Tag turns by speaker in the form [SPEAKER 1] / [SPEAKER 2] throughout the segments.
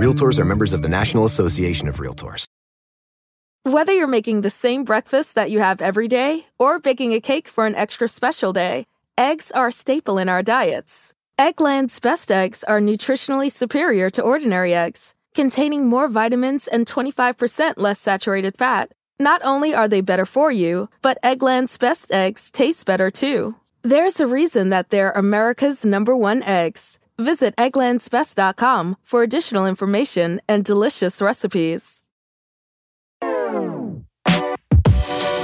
[SPEAKER 1] Realtors are members of the National Association of Realtors.
[SPEAKER 2] Whether you're making the same breakfast that you have every day or baking a cake for an extra special day, eggs are a staple in our diets. Eggland's best eggs are nutritionally superior to ordinary eggs, containing more vitamins and 25% less saturated fat. Not only are they better for you, but Eggland's best eggs taste better too. There's a reason that they're America's number one eggs. Visit egglandsbest.com for additional information and delicious recipes.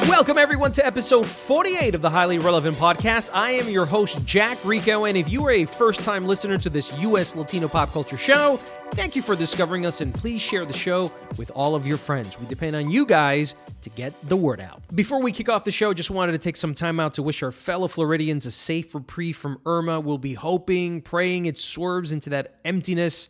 [SPEAKER 3] Welcome, everyone, to episode 48 of the Highly Relevant Podcast. I am your host, Jack Rico, and if you are a first time listener to this U.S. Latino pop culture show, thank you for discovering us, and please share the show with all of your friends. We depend on you guys to get the word out. Before we kick off the show, just wanted to take some time out to wish our fellow Floridians a safe reprieve from Irma. We'll be hoping, praying it swerves into that emptiness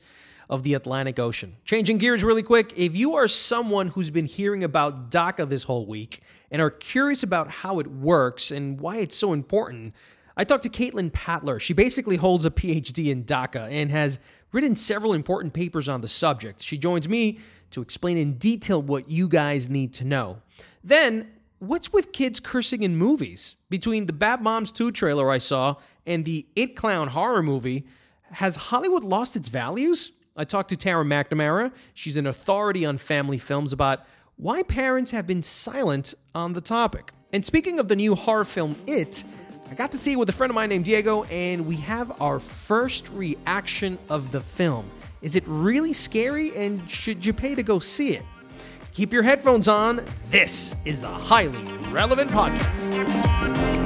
[SPEAKER 3] of the Atlantic Ocean. Changing gears really quick, if you are someone who's been hearing about DACA this whole week and are curious about how it works and why it's so important, I talked to Caitlin Patler. She basically holds a PhD in DACA and has written several important papers on the subject. She joins me to explain in detail what you guys need to know. Then, what's with kids cursing in movies? Between the Bad Moms 2 trailer I saw and the It Clown horror movie, has Hollywood lost its values? I talked to Tara McNamara. She's an authority on family films about why parents have been silent on the topic. And speaking of the new horror film It, I got to see it with a friend of mine named Diego, and we have our first reaction of the film. Is it really scary, and should you pay to go see it? Keep your headphones on. This is the Highly Relevant Podcast.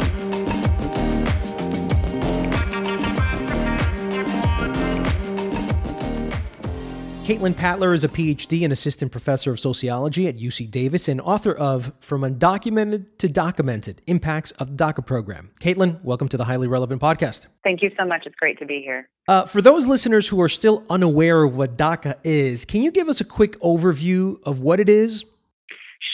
[SPEAKER 3] Caitlin Patler is a PhD and assistant professor of sociology at UC Davis and author of From Undocumented to Documented Impacts of the DACA Program. Caitlin, welcome to the Highly Relevant Podcast.
[SPEAKER 4] Thank you so much. It's great to be here.
[SPEAKER 3] Uh, for those listeners who are still unaware of what DACA is, can you give us a quick overview of what it is?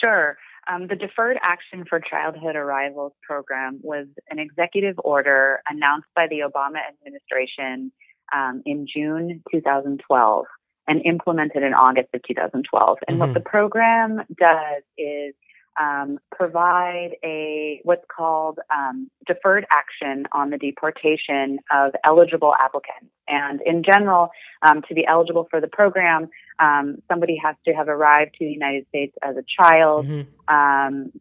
[SPEAKER 4] Sure. Um, the Deferred Action for Childhood Arrivals program was an executive order announced by the Obama administration um, in June 2012 and implemented in August of 2012. And mm-hmm. what the program does is um, provide a what's called um, deferred action on the deportation of eligible applicants. And in general, um, to be eligible for the program, um, somebody has to have arrived to the United States as a child. Mm-hmm. Um,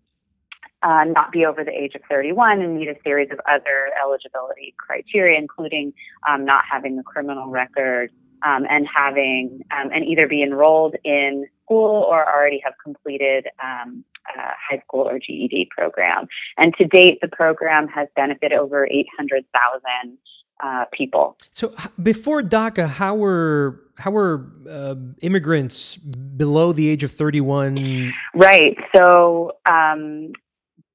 [SPEAKER 4] uh, not be over the age of 31 and meet a series of other eligibility criteria, including um, not having a criminal record, um, and having um, and either be enrolled in school or already have completed um, high school or GED program. And to date, the program has benefited over 800,000 uh, people.
[SPEAKER 3] So before DACA, how were how were uh, immigrants below the age of 31?
[SPEAKER 4] Right. So um,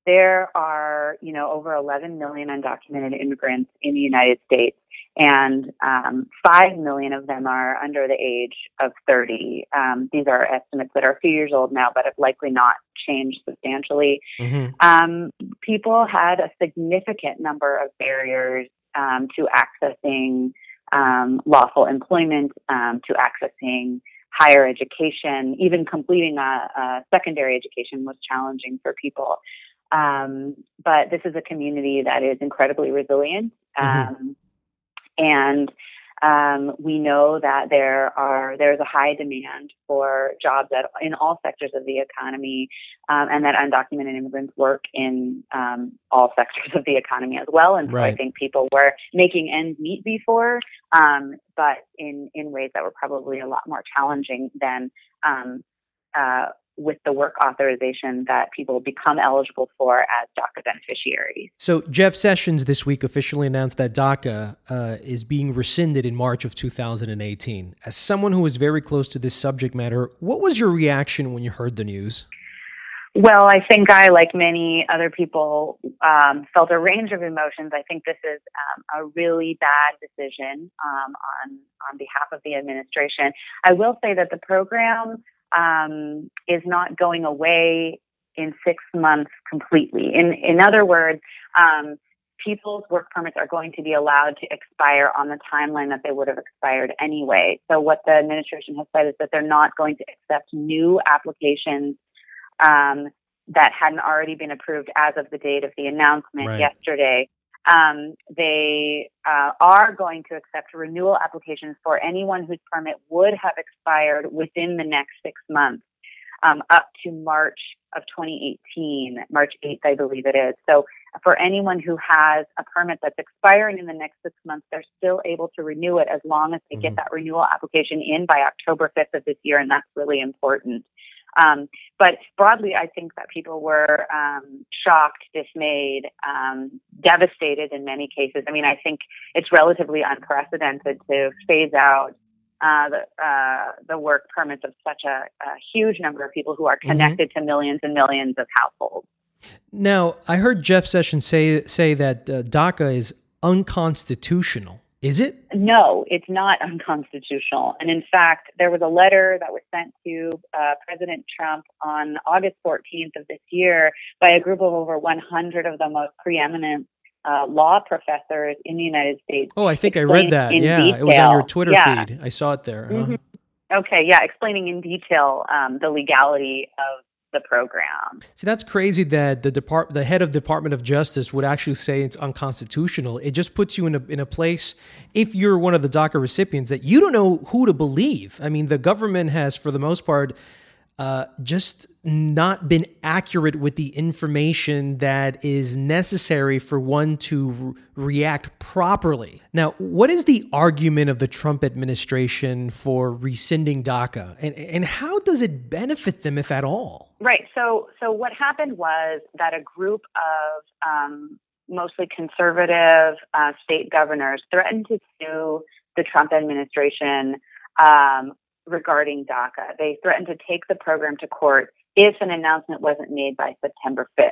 [SPEAKER 4] there are, you know, over 11 million undocumented immigrants in the United States, and um, 5 million of them are under the age of 30. Um, these are estimates that are a few years old now, but have likely not changed substantially. Mm-hmm. Um, people had a significant number of barriers um, to accessing um, lawful employment, um, to accessing higher education, even completing a, a secondary education was challenging for people. Um, but this is a community that is incredibly resilient. Mm-hmm. Um, and um, we know that there are there's a high demand for jobs at, in all sectors of the economy, um, and that undocumented immigrants work in um, all sectors of the economy as well. And so right. I think people were making ends meet before, um, but in in ways that were probably a lot more challenging than um, uh, with the work authorization that people become eligible for as DACA beneficiaries.
[SPEAKER 3] So, Jeff Sessions this week officially announced that DACA uh, is being rescinded in March of 2018. As someone who is very close to this subject matter, what was your reaction when you heard the news?
[SPEAKER 4] Well, I think I, like many other people, um, felt a range of emotions. I think this is um, a really bad decision um, on on behalf of the administration. I will say that the program um, is not going away in six months completely. In in other words, um, people's work permits are going to be allowed to expire on the timeline that they would have expired anyway. So what the administration has said is that they're not going to accept new applications um, that hadn't already been approved as of the date of the announcement right. yesterday. Um, they uh, are going to accept renewal applications for anyone whose permit would have expired within the next six months, um, up to March of 2018, March 8th, I believe it is. So for anyone who has a permit that's expiring in the next six months, they're still able to renew it as long as they mm-hmm. get that renewal application in by October 5th of this year, and that's really important. Um, but broadly, I think that people were um, shocked, dismayed, um, devastated in many cases. I mean, I think it's relatively unprecedented to phase out uh, the uh, the work permits of such a, a, huge number of people who are mm-hmm. connected mm-hmm. to millions and millions of households.
[SPEAKER 3] Now, I heard Jeff Sessions say say that uh, DACA is unconstitutional. Is it?
[SPEAKER 4] No, it's not unconstitutional. And in fact, there was a letter that was sent to uh, President Trump on August 14th of this year by a group of over 100 of the most preeminent uh, law professors in the United States.
[SPEAKER 3] Oh, I think I read that. Yeah,
[SPEAKER 4] detail.
[SPEAKER 3] it was on your Twitter yeah. feed. I saw it there.
[SPEAKER 4] Mm-hmm. Okay, yeah, explaining in detail um, the legality of the program.
[SPEAKER 3] See, that's crazy that the depart the head of Department of Justice would actually say it's unconstitutional. It just puts you in a in a place if you're one of the DACA recipients that you don't know who to believe. I mean, the government has for the most part uh, just not been accurate with the information that is necessary for one to re- react properly. Now, what is the argument of the Trump administration for rescinding DACA, and and how does it benefit them, if at all?
[SPEAKER 4] Right. So, so what happened was that a group of um, mostly conservative uh, state governors threatened to sue the Trump administration um, regarding DACA. They threatened to take the program to court if an announcement wasn't made by September 5th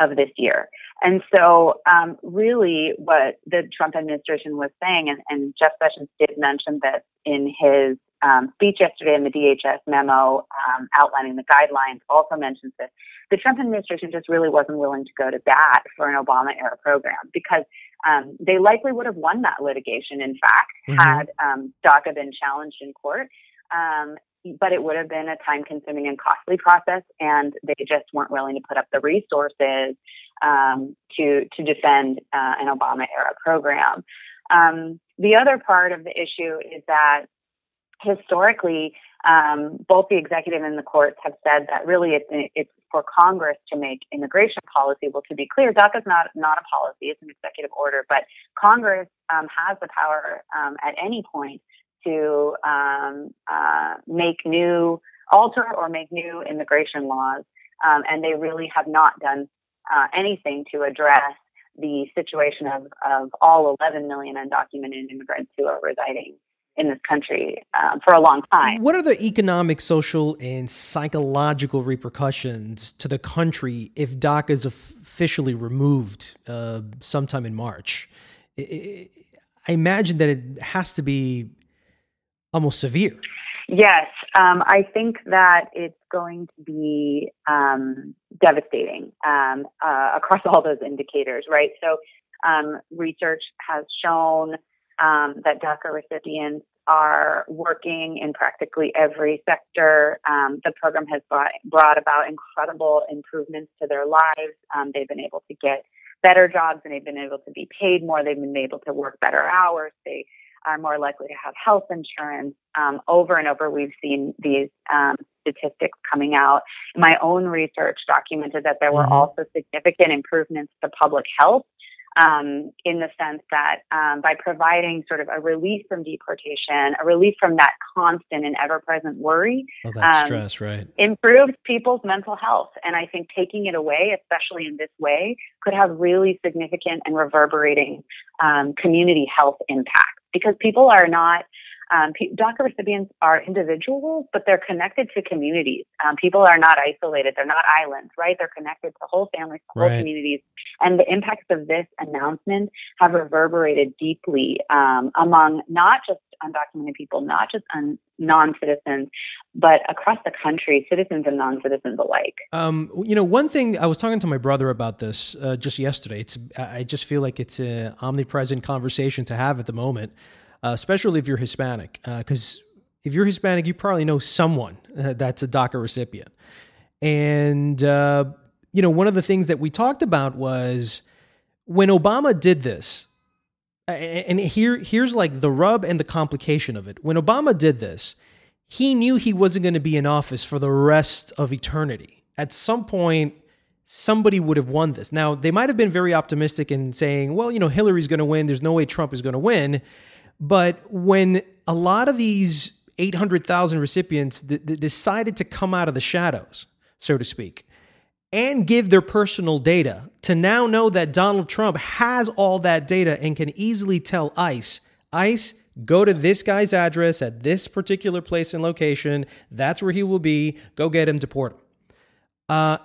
[SPEAKER 4] of this year. And so, um, really, what the Trump administration was saying, and, and Jeff Sessions did mention this in his um, speech yesterday in the DHS memo um, outlining the guidelines, also mentions this. The Trump administration just really wasn't willing to go to bat for an Obama era program because um, they likely would have won that litigation, in fact, mm-hmm. had um, DACA been challenged in court. Um, but it would have been a time consuming and costly process, and they just weren't willing to put up the resources um, to, to defend uh, an Obama era program. Um, the other part of the issue is that historically, um, both the executive and the courts have said that really it's, it's for Congress to make immigration policy. Well, to be clear, DACA is not not a policy; it's an executive order. But Congress um, has the power um, at any point to um, uh, make new, alter or make new immigration laws, um, and they really have not done uh, anything to address the situation of, of all 11 million undocumented immigrants who are residing in this country um, for a long time.
[SPEAKER 3] What are the economic, social, and psychological repercussions to the country if DACA is officially removed uh, sometime in March? I imagine that it has to be almost severe.
[SPEAKER 4] Yes, um, I think that it's going to be um, devastating um, uh, across all those indicators, right? So, um, research has shown um, that DACA recipients are working in practically every sector. Um, the program has brought, brought, about incredible improvements to their lives. Um, they've been able to get better jobs and they've been able to be paid more. They've been able to work better hours. They are more likely to have health insurance. Um, over and over, we've seen these um, statistics coming out. My own research documented that there were mm-hmm. also significant improvements to public health um, in the sense that um, by providing sort of a release from deportation, a relief from that constant and ever present worry,
[SPEAKER 3] oh, that stress, right,
[SPEAKER 4] improves people's mental health. And I think taking it away, especially in this way, could have really significant and reverberating um, community health impacts because people are not um, DACA recipients are individuals, but they're connected to communities. Um, people are not isolated; they're not islands, right? They're connected to whole families, to whole right. communities, and the impacts of this announcement have reverberated deeply um, among not just undocumented people, not just un- non-citizens, but across the country, citizens and non-citizens alike.
[SPEAKER 3] Um, you know, one thing I was talking to my brother about this uh, just yesterday. It's I just feel like it's an omnipresent conversation to have at the moment uh, especially if you're Hispanic, because uh, if you're Hispanic, you probably know someone uh, that's a DACA recipient. And, uh, you know, one of the things that we talked about was when Obama did this, and here, here's like the rub and the complication of it. When Obama did this, he knew he wasn't going to be in office for the rest of eternity. At some point, somebody would have won this. Now, they might have been very optimistic in saying, well, you know, Hillary's going to win. There's no way Trump is going to win. But when a lot of these 800,000 recipients th- th- decided to come out of the shadows, so to speak, and give their personal data to now know that Donald Trump has all that data and can easily tell ICE, ICE, go to this guy's address at this particular place and location. That's where he will be. Go get him, deport him. Uh,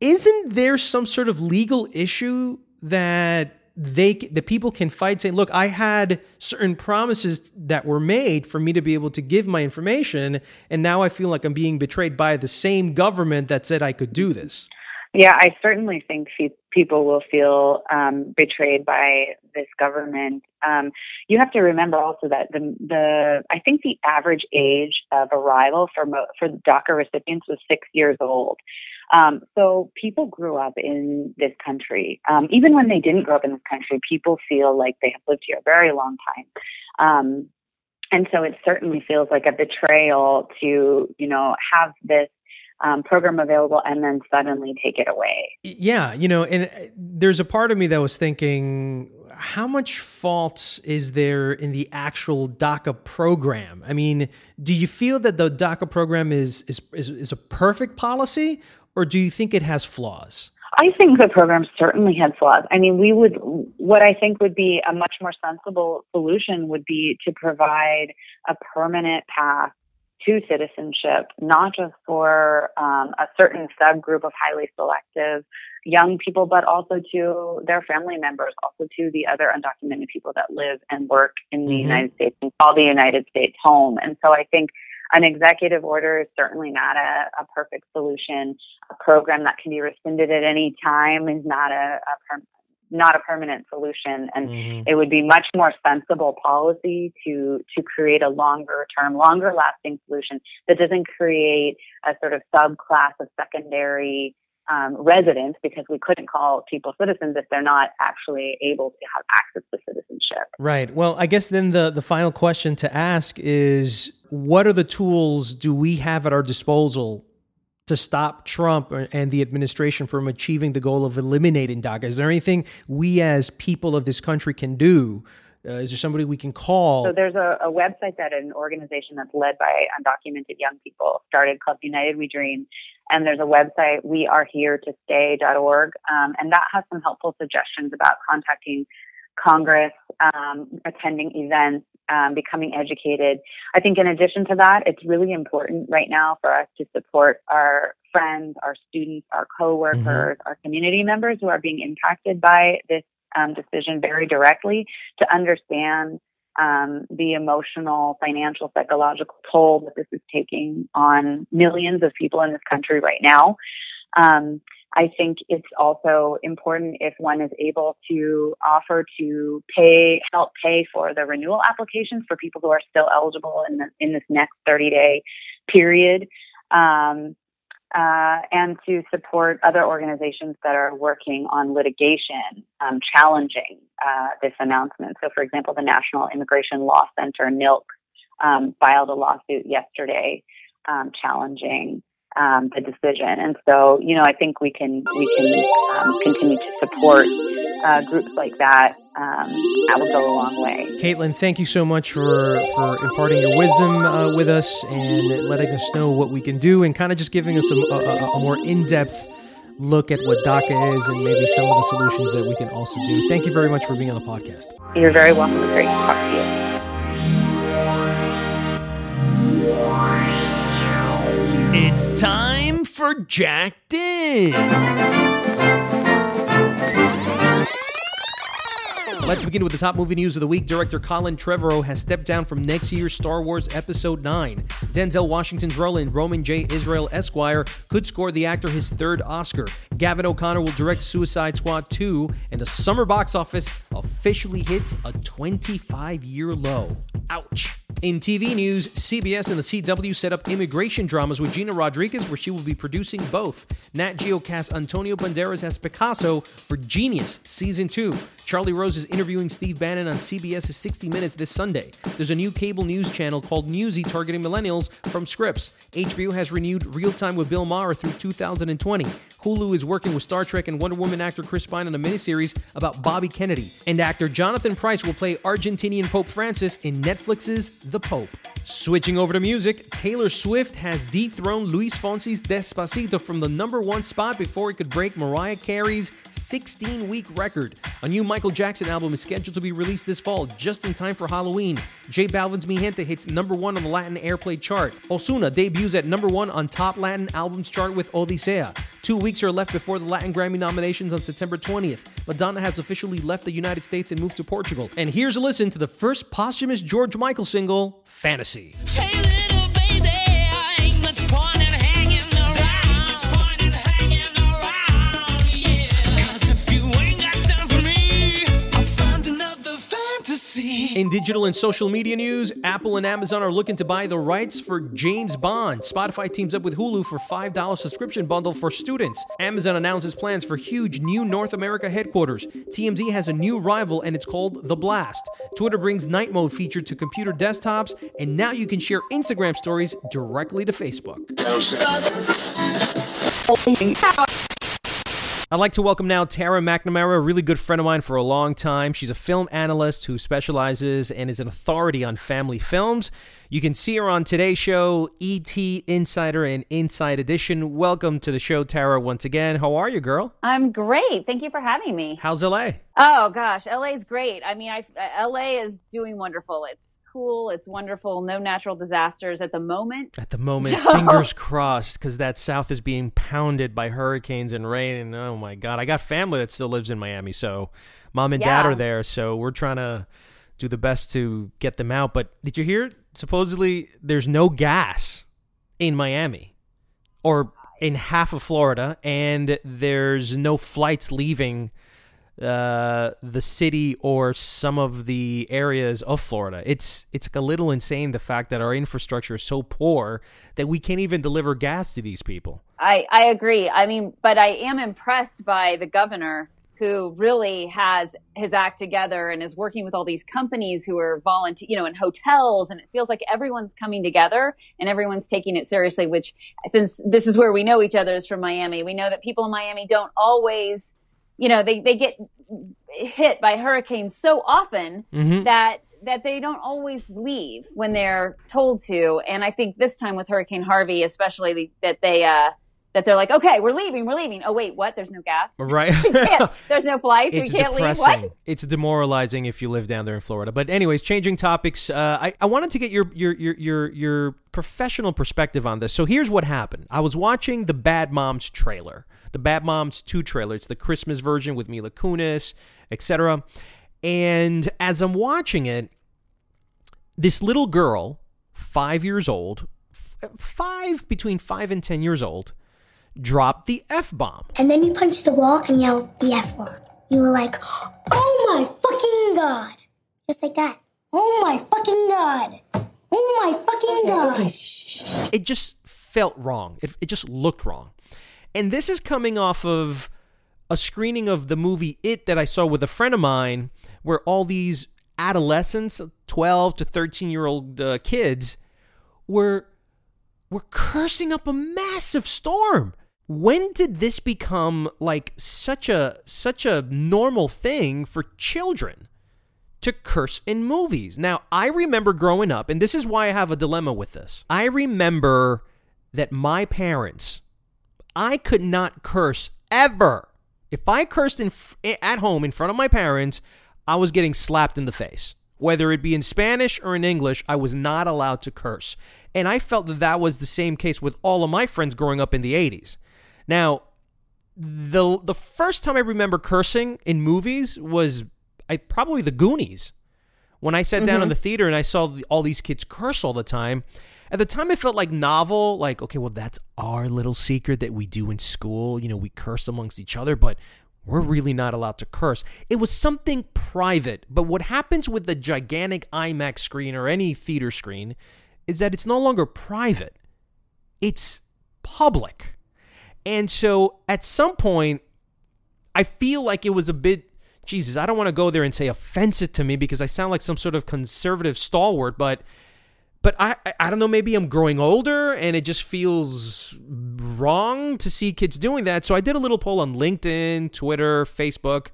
[SPEAKER 3] isn't there some sort of legal issue that they the people can fight saying look i had certain promises that were made for me to be able to give my information and now i feel like i'm being betrayed by the same government that said i could do this.
[SPEAKER 4] Yeah i certainly think people will feel um, betrayed by this government. Um, you have to remember also that the the i think the average age of arrival for mo- for daca recipients was six years old um, so people grew up in this country. Um, even when they didn't grow up in this country, people feel like they have lived here a very long time. Um, and so it certainly feels like a betrayal to, you know, have this um, program available and then suddenly take it away.
[SPEAKER 3] Yeah, you know, and uh, there's a part of me that was thinking, how much fault is there in the actual DACA program? I mean, do you feel that the DACA program is is is, is a perfect policy, or do you think it has flaws?
[SPEAKER 4] I think the program certainly had flaws. I mean, we would, what I think would be a much more sensible solution would be to provide a permanent path to citizenship, not just for um, a certain subgroup of highly selective young people, but also to their family members, also to the other undocumented people that live and work in the mm-hmm. United States and call the United States home. And so I think an executive order is certainly not a, a perfect solution. A program that can be rescinded at any time is not a, a per, not a permanent solution, and mm-hmm. it would be much more sensible policy to to create a longer term, longer lasting solution that doesn't create a sort of subclass of secondary um, residents because we couldn't call people citizens if they're not actually able to have access to citizenship.
[SPEAKER 3] Right. Well, I guess then the the final question to ask is what are the tools do we have at our disposal to stop Trump and the administration from achieving the goal of eliminating DACA? Is there anything we as people of this country can do? Uh, is there somebody we can call?
[SPEAKER 4] So there's a, a, website that an organization that's led by undocumented young people started called United We Dream. And there's a website, weareheretostay.org. Um, and that has some helpful suggestions about contacting Congress, um, attending events, um, becoming educated. I think in addition to that, it's really important right now for us to support our friends, our students, our coworkers, mm-hmm. our community members who are being impacted by this um, decision very directly to understand um, the emotional, financial, psychological toll that this is taking on millions of people in this country right now. Um, I think it's also important if one is able to offer to pay, help pay for the renewal applications for people who are still eligible in, the, in this next 30 day period. Um, uh, and to support other organizations that are working on litigation um, challenging uh, this announcement. So, for example, the National Immigration Law Center, NILC, um, filed a lawsuit yesterday um, challenging um, the decision. And so, you know, I think we can we can um, continue to support uh, groups like that, um, that will go a long way.
[SPEAKER 3] Caitlin, thank you so much for, for imparting your wisdom uh, with us and letting us know what we can do and kind of just giving us a, a, a more in depth look at what DACA is and maybe some of the solutions that we can also do. Thank you very much for being on the podcast.
[SPEAKER 4] You're very welcome. It's great to talk to
[SPEAKER 3] you. It's time for Jacked In. Let's begin with the top movie news of the week. Director Colin Trevorrow has stepped down from next year's Star Wars Episode 9. Denzel Washington's role in Roman J. Israel Esquire could score the actor his third Oscar. Gavin O'Connor will direct Suicide Squad 2, and the summer box office officially hits a 25 year low. Ouch. In TV news, CBS and the CW set up immigration dramas with Gina Rodriguez, where she will be producing both. Nat Geo cast Antonio Banderas as Picasso for Genius Season 2. Charlie Rose is interviewing Steve Bannon on CBS's 60 Minutes this Sunday. There's a new cable news channel called Newsy targeting millennials from Scripps. HBO has renewed Real Time with Bill Maher through 2020. Hulu is working with Star Trek and Wonder Woman actor Chris Pine on a miniseries about Bobby Kennedy. And actor Jonathan Pryce will play Argentinian Pope Francis in Netflix's The Pope. Switching over to music, Taylor Swift has dethroned Luis Fonsi's Despacito from the number one spot before it could break Mariah Carey's 16 week record. A new Michael Jackson album is scheduled to be released this fall, just in time for Halloween. J Balvin's Mi Gente hits number one on the Latin Airplay chart. Ozuna debuts at number one on Top Latin Albums chart with Odisea. Two weeks are left before the Latin Grammy nominations on September 20th. Madonna has officially left the United States and moved to Portugal. And here's a listen to the first posthumous George Michael single, Fantasy. Hey, In digital and social media news, Apple and Amazon are looking to buy the rights for James Bond. Spotify teams up with Hulu for $5 subscription bundle for students. Amazon announces plans for huge new North America headquarters. TMZ has a new rival and it's called The Blast. Twitter brings night mode feature to computer desktops, and now you can share Instagram stories directly to Facebook. I'd like to welcome now Tara McNamara, a really good friend of mine for a long time. She's a film analyst who specializes and is an authority on family films. You can see her on today's show, ET Insider and Inside Edition. Welcome to the show, Tara, once again. How are you, girl?
[SPEAKER 5] I'm great. Thank you for having me.
[SPEAKER 3] How's LA?
[SPEAKER 5] Oh, gosh. LA is great. I mean, I, LA is doing wonderful. It's cool. It's wonderful. No natural disasters at the moment.
[SPEAKER 3] At the moment, fingers crossed, because that South is being pounded by hurricanes and rain. And oh my God, I got family that still lives in Miami, so mom and yeah. dad are there. So we're trying to do the best to get them out. But did you hear? Supposedly, there's no gas in Miami, or in half of Florida, and there's no flights leaving uh, the city or some of the areas of Florida. It's it's a little insane the fact that our infrastructure is so poor that we can't even deliver gas to these people.
[SPEAKER 5] I, I agree. I mean, but I am impressed by the governor who really has his act together and is working with all these companies who are volunteer, you know, in hotels. And it feels like everyone's coming together and everyone's taking it seriously, which since this is where we know each other is from Miami, we know that people in Miami don't always you know, they, they get hit by hurricanes so often mm-hmm. that that they don't always leave when they're told to. And I think this time with Hurricane Harvey, especially that they uh, that they're like, okay, we're leaving, we're leaving. Oh wait, what? There's no gas.
[SPEAKER 3] Right.
[SPEAKER 5] there's no flights. It's we can't depressing. leave. What?
[SPEAKER 3] It's demoralizing if you live down there in Florida. But anyways, changing topics. Uh, I I wanted to get your your your your your professional perspective on this. So here's what happened. I was watching the Bad Moms trailer the Bad Moms 2 trailer. It's the Christmas version with Mila Kunis, etc. And as I'm watching it, this little girl, five years old, five, between five and 10 years old, dropped the F bomb.
[SPEAKER 6] And then you punched the wall and yelled the F word. You were like, oh my fucking God. Just like that. Oh my fucking God. Oh my fucking God.
[SPEAKER 3] It just felt wrong. It, it just looked wrong. And this is coming off of a screening of the movie It that I saw with a friend of mine, where all these adolescents, 12 to 13 year old uh, kids, were were cursing up a massive storm. when did this become like such a such a normal thing for children to curse in movies? Now, I remember growing up, and this is why I have a dilemma with this. I remember that my parents, I could not curse ever. If I cursed in at home in front of my parents, I was getting slapped in the face. Whether it be in Spanish or in English, I was not allowed to curse. And I felt that that was the same case with all of my friends growing up in the 80s. Now, the the first time I remember cursing in movies was I probably The Goonies. When I sat mm-hmm. down in the theater and I saw the, all these kids curse all the time, at the time it felt like novel, like okay, well that's our little secret that we do in school. You know, we curse amongst each other, but we're really not allowed to curse. It was something private, but what happens with the gigantic IMAX screen or any theater screen is that it's no longer private. It's public. And so at some point, I feel like it was a bit, Jesus, I don't want to go there and say offensive to me because I sound like some sort of conservative stalwart, but but I, I don't know maybe i'm growing older and it just feels wrong to see kids doing that so i did a little poll on linkedin twitter facebook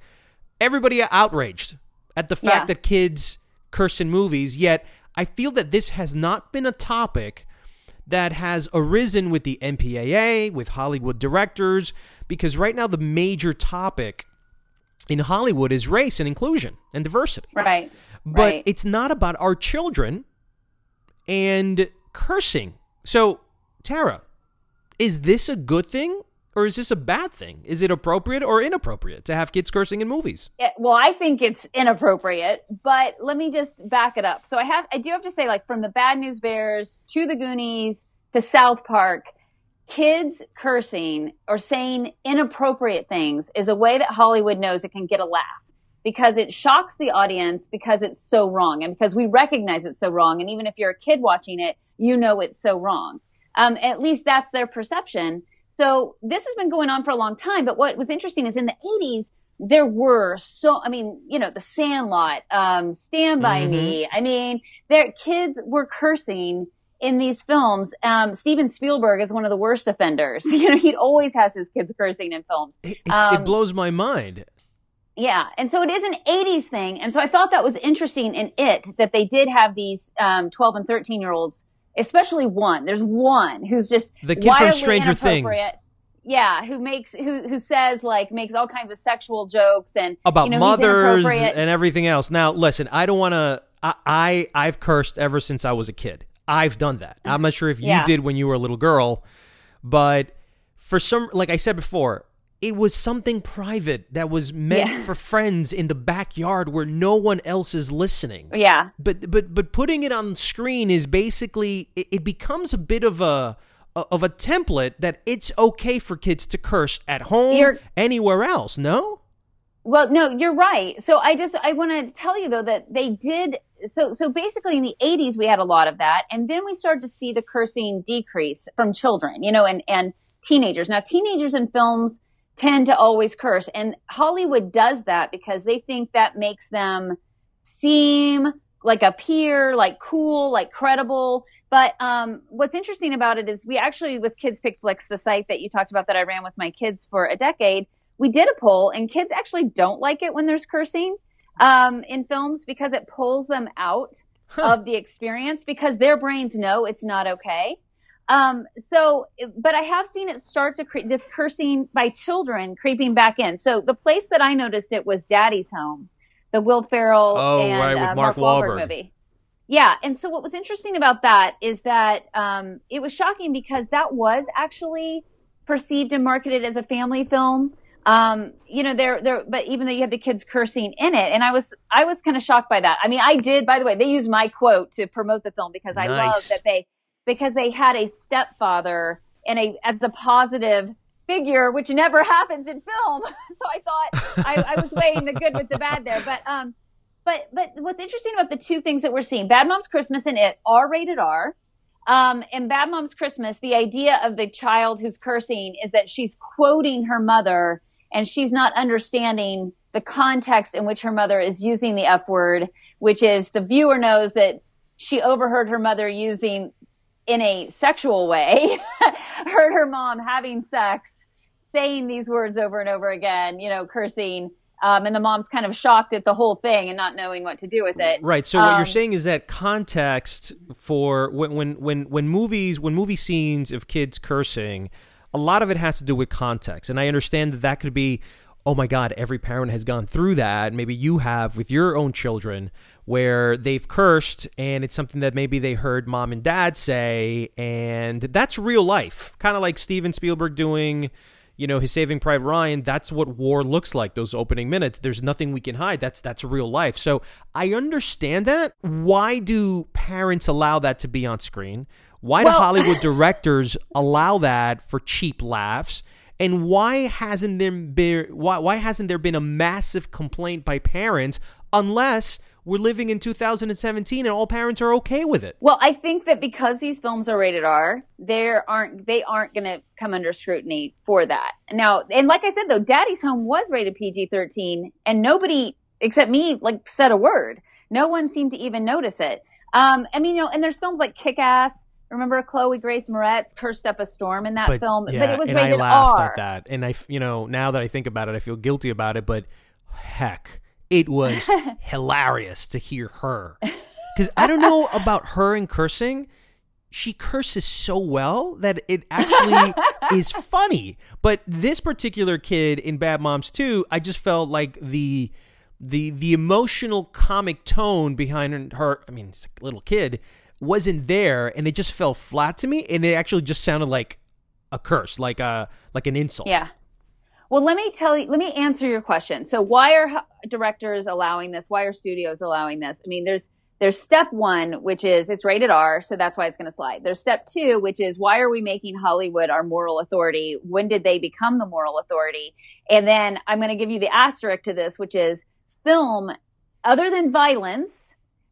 [SPEAKER 3] everybody outraged at the fact yeah. that kids curse in movies yet i feel that this has not been a topic that has arisen with the MPAA, with Hollywood directors, because right now the major topic in Hollywood is race and inclusion and diversity.
[SPEAKER 5] Right.
[SPEAKER 3] But
[SPEAKER 5] right.
[SPEAKER 3] it's not about our children and cursing. So, Tara, is this a good thing or is this a bad thing? Is it appropriate or inappropriate to have kids cursing in movies?
[SPEAKER 5] Well, I think it's inappropriate, but let me just back it up. So I have, I do have to say, like from the Bad News Bears to the Goonies to South Park, kids cursing or saying inappropriate things is a way that Hollywood knows it can get a laugh because it shocks the audience because it's so wrong and because we recognize it's so wrong. And even if you're a kid watching it, you know it's so wrong. Um, at least that's their perception. So this has been going on for a long time. But what was interesting is in the 80s, there were so, I mean, you know, The Sandlot, um, Stand By mm-hmm. Me. I mean, their kids were cursing in these films. Um, Steven Spielberg is one of the worst offenders. You know, he always has his kids cursing in films.
[SPEAKER 3] It, um, it blows my mind.
[SPEAKER 5] Yeah, and so it is an '80s thing, and so I thought that was interesting in it that they did have these um, 12 and 13 year olds especially one. There's one who's just
[SPEAKER 3] the kid from Stranger Things.
[SPEAKER 5] Yeah, who makes who who says like makes all kinds of sexual jokes and
[SPEAKER 3] about
[SPEAKER 5] you know,
[SPEAKER 3] mothers and everything else. Now, listen, I don't want to. I, I I've cursed ever since I was a kid. I've done that. I'm not sure if you
[SPEAKER 5] yeah.
[SPEAKER 3] did when you were a little girl, but for some, like I said before, it was something private that was meant yeah. for friends in the backyard where no one else is listening.
[SPEAKER 5] Yeah.
[SPEAKER 3] But but but putting it on screen is basically it, it becomes a bit of a of a template that it's okay for kids to curse at home You're, anywhere else, no?
[SPEAKER 5] Well, no, you're right. So I just I want to tell you though that they did so so basically in the 80s we had a lot of that and then we started to see the cursing decrease from children, you know, and and teenagers. Now teenagers in films tend to always curse. And Hollywood does that because they think that makes them seem like a peer, like cool, like credible. But um, what's interesting about it is we actually, with Kids Pick Flicks, the site that you talked about that I ran with my kids for a decade, we did a poll, and kids actually don't like it when there's cursing um, in films because it pulls them out huh. of the experience because their brains know it's not okay. Um, so, but I have seen it start to create this cursing by children creeping back in. So the place that I noticed it was Daddy's Home, the Will Ferrell
[SPEAKER 3] oh,
[SPEAKER 5] and
[SPEAKER 3] right,
[SPEAKER 5] uh,
[SPEAKER 3] Mark,
[SPEAKER 5] Mark Wahlberg movie. Yeah, and so what was interesting about that is that um, it was shocking because that was actually perceived and marketed as a family film. Um, you know, there, there, but even though you have the kids cursing in it, and I was, I was kind of shocked by that. I mean, I did, by the way, they used my quote to promote the film because I
[SPEAKER 3] nice.
[SPEAKER 5] love that they because they had a stepfather and a as a positive figure, which never happens in film. so I thought I, I was weighing the good with the bad there. But um, but but what's interesting about the two things that we're seeing, Bad Moms Christmas and It are rated R. Um, in Bad Moms Christmas, the idea of the child who's cursing is that she's quoting her mother and she's not understanding the context in which her mother is using the F word, which is the viewer knows that she overheard her mother using in a sexual way, heard her mom having sex saying these words over and over again, you know, cursing. Um, and the mom's kind of shocked at the whole thing and not knowing what to do with it.
[SPEAKER 3] Right. So what
[SPEAKER 5] Um,
[SPEAKER 3] you're saying is that context for when when when when movies when movie scenes of kids cursing, a lot of it has to do with context, and I understand that that could be. Oh my God! Every parent has gone through that. Maybe you have with your own children, where they've cursed, and it's something that maybe they heard mom and dad say, and that's real life. Kind of like Steven Spielberg doing you know his saving private ryan. That's what war looks like those opening minutes. There's nothing we can hide. That's that's real life. So i understand that. Why do parents allow that to be on screen? Why do hollywood directors allow that for cheap laughs? And why hasn't there been why, why hasn't there been a massive complaint by parents unless we're living in 2017 and all parents are okay with it
[SPEAKER 5] Well, I think that because these films are rated R, there aren't they aren't going to come under scrutiny for that. Now, and like I said though, Daddy's Home was rated PG-13 and nobody except me like said a word. No one seemed to even notice it. Um, I mean, you know, and there's films like Kick-Ass. Remember Chloe Grace Moretz cursed up a storm in that film,
[SPEAKER 3] yeah,
[SPEAKER 5] but it was
[SPEAKER 3] and
[SPEAKER 5] rated
[SPEAKER 3] I laughed
[SPEAKER 5] R.
[SPEAKER 3] at that, and I, you know, now that I think about it, I feel guilty about it. But heck, it was hilarious to hear her, because I don't know about her and cursing. She curses so well that it actually is funny. But this particular kid in Bad Moms 2, I just felt like the the the emotional comic tone behind her. I mean, it's a little kid wasn't there, and it just fell flat to me. And it actually just sounded like a curse, like a like an insult.
[SPEAKER 5] Yeah. Well, let me tell you, let me answer your question. So, why are directors allowing this? Why are studios allowing this? I mean, there's there's step one, which is it's rated R, so that's why it's going to slide. There's step two, which is why are we making Hollywood our moral authority? When did they become the moral authority? And then I'm going to give you the asterisk to this, which is film, other than violence,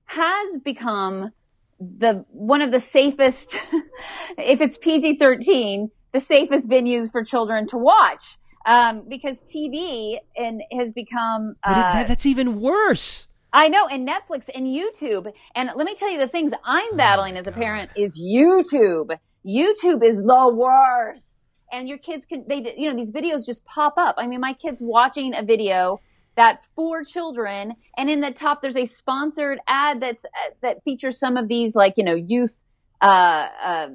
[SPEAKER 5] has become the one of the safest, if it's PG-13, the safest venues for children to watch um, because TV and has become.
[SPEAKER 3] But it-
[SPEAKER 5] Uh,
[SPEAKER 3] that, that's even worse.
[SPEAKER 5] I know, and Netflix and YouTube. And let me tell you the things I'm battling as a parent is YouTube. YouTube is the worst. And your kids can, they, you know, these videos just pop up. I mean, my kid's watching a video that's for children, and in the top there's a sponsored ad that's uh, that features some of these like you know youth uh, uh,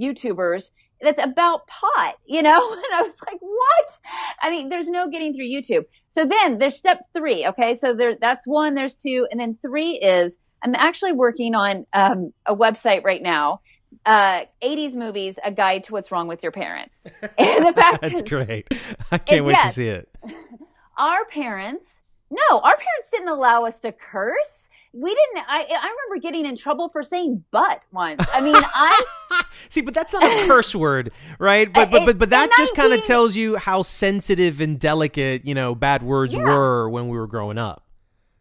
[SPEAKER 5] YouTubers that's about pot, you know? And I was like, what? I mean, there's no getting through YouTube. So then there's step three. Okay. So there, that's one, there's two. And then three is I'm actually working on um, a website right now. Uh, 80s movies, a guide to what's wrong with your parents. And the fact
[SPEAKER 3] That's
[SPEAKER 5] is,
[SPEAKER 3] great. I can't wait to see it.
[SPEAKER 5] our parents, no, our parents didn't allow us to curse. We didn't. I, I remember getting in trouble for saying "but" once. I mean, I
[SPEAKER 3] See, but that's not a curse word, right? But but but, but that
[SPEAKER 5] In
[SPEAKER 3] just kind of tells you how sensitive and delicate, you know, bad words
[SPEAKER 5] Yeah.
[SPEAKER 3] were when we were growing up.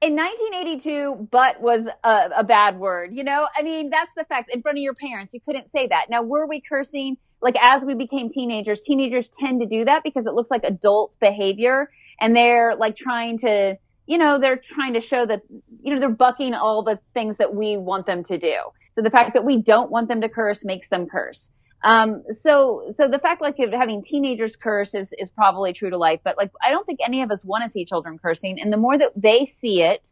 [SPEAKER 5] in 1982, "but" was a, a bad word. You know, I mean, that's the fact. In front of your parents, you couldn't say that. Now, were we cursing? Like as we became teenagers, teenagers tend to do that because it looks like adult behavior, and they're like trying to, you know, they're trying to show that, you know, they're bucking all the things that we want them to do. So the fact that we don't want them to curse makes them curse. Um, so, so the fact like having teenagers curse is, is probably true to life, but like, I don't think any of us want to see children cursing. And the more that they see it,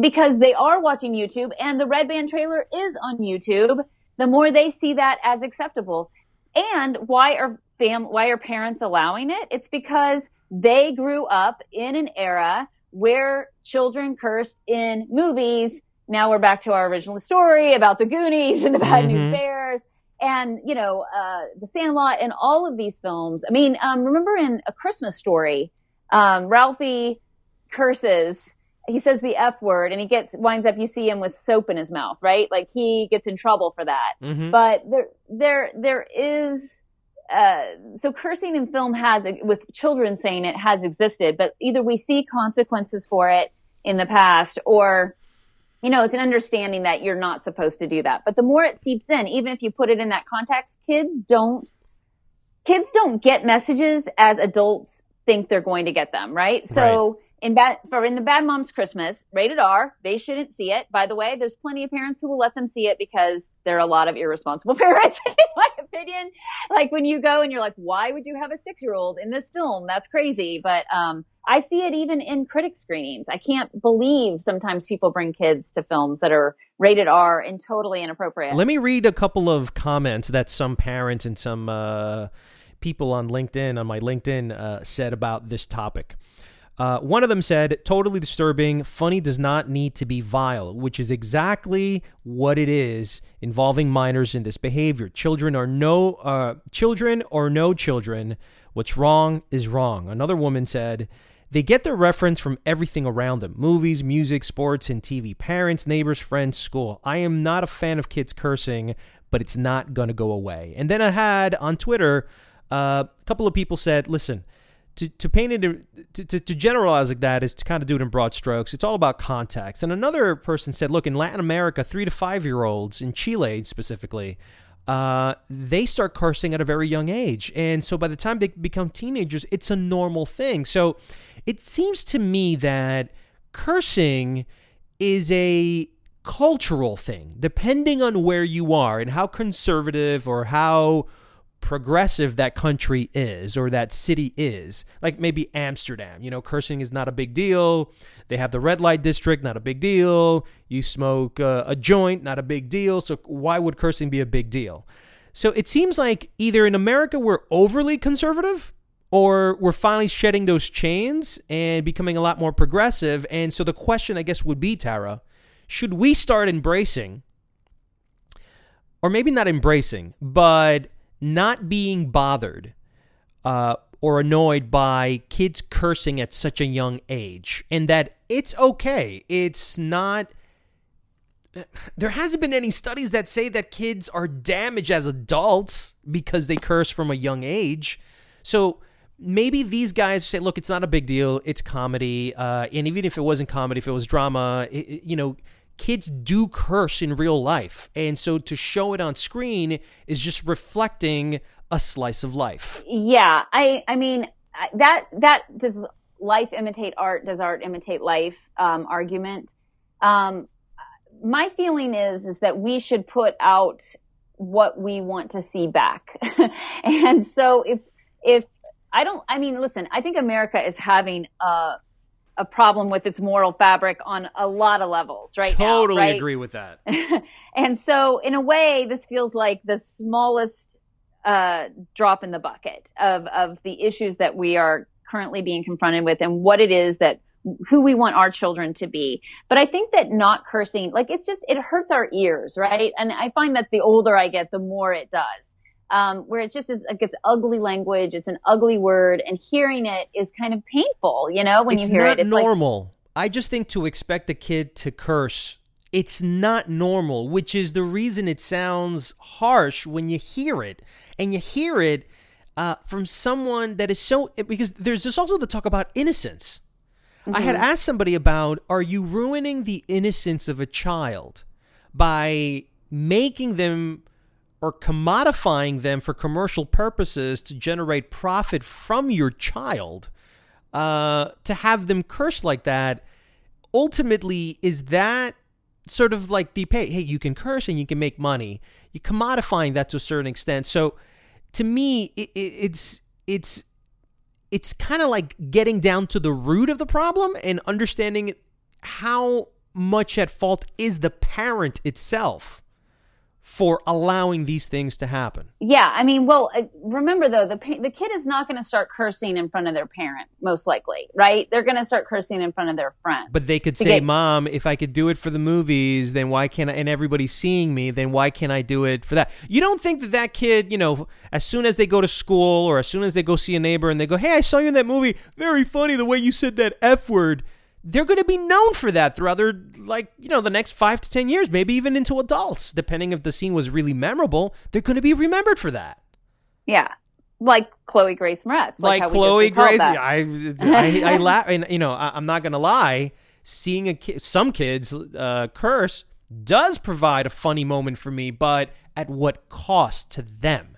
[SPEAKER 5] because they are watching YouTube and the Red Band trailer is on YouTube, the more they see that as acceptable. And why are fam, why are parents allowing it? It's because they grew up in an era where children cursed in movies. Now we're back to our original story about the Goonies and the Bad
[SPEAKER 3] Mhm.
[SPEAKER 5] News Bears and, you know, uh, the Sandlot and all of these films. I mean, um, remember in A Christmas Story, um, Ralphie curses he says the F word and he gets winds up you see him with soap in his mouth, right? Like he gets in trouble for that.
[SPEAKER 3] Mhm.
[SPEAKER 5] But there there there is uh, so cursing in film has with children saying it has existed, but either we see consequences for it in the past or you know, it's an understanding that you're not supposed to do that. But the more it seeps in, even if you put it in that context, kids don't kids don't get messages as adults think they're going to get them, right? So in bad for in the Bad Moms Christmas, rated R. They shouldn't see it. By the way, there's plenty of parents who will let them see it because there are a lot of irresponsible parents, in my opinion. Like when you go and you're like, why would you have a six year old in this film? That's crazy. But um, I see it even in critic screenings. I can't believe sometimes people bring kids to films that are rated R and totally inappropriate.
[SPEAKER 3] Let me read a couple of comments that some parents and some uh, people on LinkedIn, on my LinkedIn, uh, said about this topic. Uh, one of them said, totally disturbing. Funny does not need to be vile, which is exactly what it is involving minors in this behavior. Children are no, uh, children or no children. What's wrong is wrong. Another woman said, they get their reference from everything around them movies, music, sports, and TV. Parents, neighbors, friends, school. I am not a fan of kids cursing, but it's not going to go away. And then I had on Twitter, uh, a couple of people said, listen, to, to paint it to, to, to, generalize like that is to kind of do it in broad strokes. It's all about context. And another person said, look, in Latin America, three to five year olds, in Chile specifically, uh, they start cursing at a very young age. And so by the time they become teenagers, it's a normal thing. So it seems to me that cursing is a cultural thing, depending on where you are and how conservative or how progressive that country is or that city is. Like maybe Amsterdam, you know, cursing is not a big deal. They have the red light district, not a big deal. You smoke uh, a joint, not a big deal. So why would cursing be a big deal? So it seems like either in America we're overly conservative or we're finally shedding those chains and becoming a lot more progressive. And so the question, I guess, would be, Tara, should we start embracing, or maybe not embracing, but not being bothered uh, or annoyed by kids cursing at such a young age and that it's okay. It's not. There hasn't been any studies that say that kids are damaged as adults because they curse from a young age. So maybe these guys say, look, it's not a big deal. It's comedy. Uh, and even if it wasn't comedy, if it was drama, it, you know, kids do curse in real life. And so to show it on screen is just reflecting a slice of life.
[SPEAKER 5] Yeah. I I mean that that does life imitate art does art imitate life um, argument. Um, my feeling is is that we should put out what we want to see back. and so if if I don't I mean listen, I think America is having a a problem with its moral fabric on a lot of levels right
[SPEAKER 3] totally
[SPEAKER 5] now, right?
[SPEAKER 3] agree with that
[SPEAKER 5] and so in a way this feels like the smallest uh, drop in the bucket of of the issues that we are currently being confronted with and what it is that who we want our children to be. But I think that not cursing, like it's just, it hurts our ears, right? And I find that the older I get, the more it does um, where it's just like it's ugly language, it's an ugly word, and hearing it is kind of painful. You know, when
[SPEAKER 3] it's
[SPEAKER 5] you hear
[SPEAKER 3] it,
[SPEAKER 5] it's
[SPEAKER 3] normal. Like, I just think to expect a kid to curse, it's not normal, which is the reason it sounds harsh when you hear it, and you hear it uh, from someone that is so because there's just also the talk about innocence. Mm-hmm. I had mm-hmm. asked somebody about are you ruining the innocence of a child by making them or commodifying them for commercial purposes to generate profit from your child, uh, to have them curse like that, ultimately, is that sort of like the pay? Hey, you can curse and you can make money. You're commodifying that to a certain extent. So, to me, it, it, it's it's it's kind of like getting down to the root of the problem and understanding how much at fault is the parent itself for allowing these things to happen.
[SPEAKER 5] Yeah, I mean, well, uh, remember though, the the kid is not going to start cursing in front of their parent, most likely, right? They're going to start cursing in front of their friend.
[SPEAKER 3] But they could say, get, "Mom, if I could do it for the movies, then why can't I?" And everybody's seeing me, then why can't I do it for that? You don't think that that kid, you know, as soon as they go to school or as soon as they go see a neighbor and they go, "Hey, I saw you in that movie. Very funny the way you said that f word." They're going to be known for that throughout their like you know the next five to ten years maybe even into adults. Depending if the scene was really memorable they're going to be remembered for that.
[SPEAKER 5] Yeah. Like chloe grace moretz
[SPEAKER 3] like, like chloe grace i i, I laugh and you know I, am not going to lie seeing a ki- some kids uh, curse does provide a funny moment for me but at what cost to them?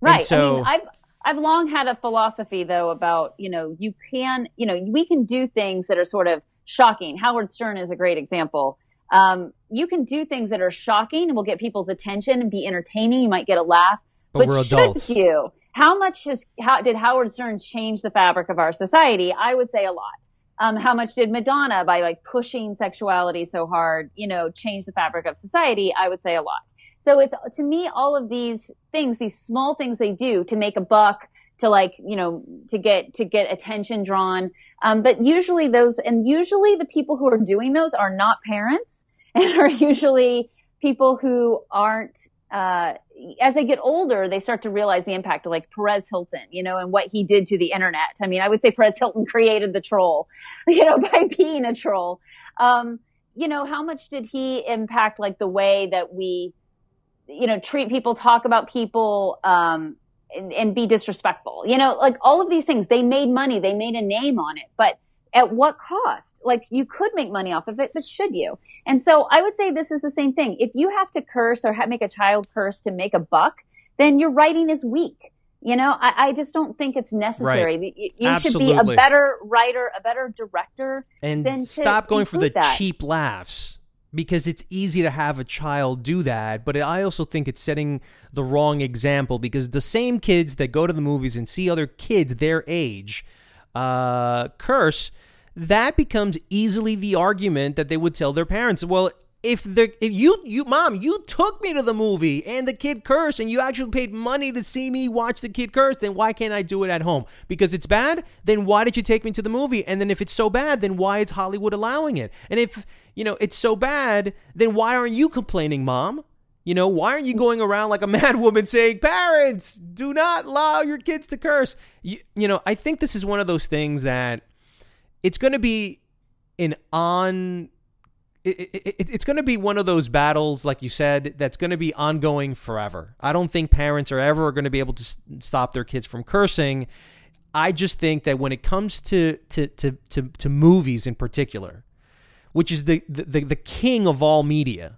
[SPEAKER 5] Right. So I mean, I've I've long had a philosophy though about, you know, you can, you know, we can do things that are sort of shocking. Howard Stern is a great example. Um, you can do things that are shocking and will get people's attention and be entertaining. You might get a laugh,
[SPEAKER 3] But
[SPEAKER 5] but,
[SPEAKER 3] we're
[SPEAKER 5] should
[SPEAKER 3] adults.
[SPEAKER 5] you? How much has how did Howard Stern change the fabric of our society? I would say a lot. Um, how much did Madonna, by like pushing sexuality so hard, you know, change the fabric of society? I would say a lot. So it's to me all of these things, these small things they do to make a buck, to like you know to get to get attention drawn. Um, but usually those and usually the people who are doing those are not parents and are usually people who aren't. Uh, as they get older, they start to realize the impact of like Perez Hilton, you know, and what he did to the internet. I mean, I would say Perez Hilton created the troll, you know, by being a troll. Um, you know, how much did he impact like the way that we, you know, treat people, talk about people, um, and, and be disrespectful? You know, like all of these things, they made money, they made a name on it, but at what cost? Like you could make money off of it, but should you? And so I would say this is the same thing. If you have to curse or ha- make a child curse to make a buck, then your writing is weak. You know, I, I just don't think it's necessary.
[SPEAKER 3] Right.
[SPEAKER 5] You, you should be a better writer, a better director.
[SPEAKER 3] and stop going for the
[SPEAKER 5] that.
[SPEAKER 3] cheap laughs because it's easy to have a child do that but i also think it's setting the wrong example because the same kids that go to the movies and see other kids their age uh, curse that becomes easily the argument that they would tell their parents. Well if the if you you mom you took me to the movie and the kid cursed and you actually paid money to see me watch the kid curse then why can't I do it at home? Because it's bad then why did you take me to the movie? And then if it's so bad then why is Hollywood allowing it? And if you know it's so bad then why aren't you complaining mom you know why aren't you going around like a mad woman saying parents do not allow your kids to curse you, you know I think this is one of those things that it's going to be an on it, it, it- it's going to be one of those battles, like you said, that's going to be ongoing forever. I don't think parents are ever going to be able to stop their kids from cursing. I just think that when it comes to to to to, to movies in particular, which is the, the the king of all media,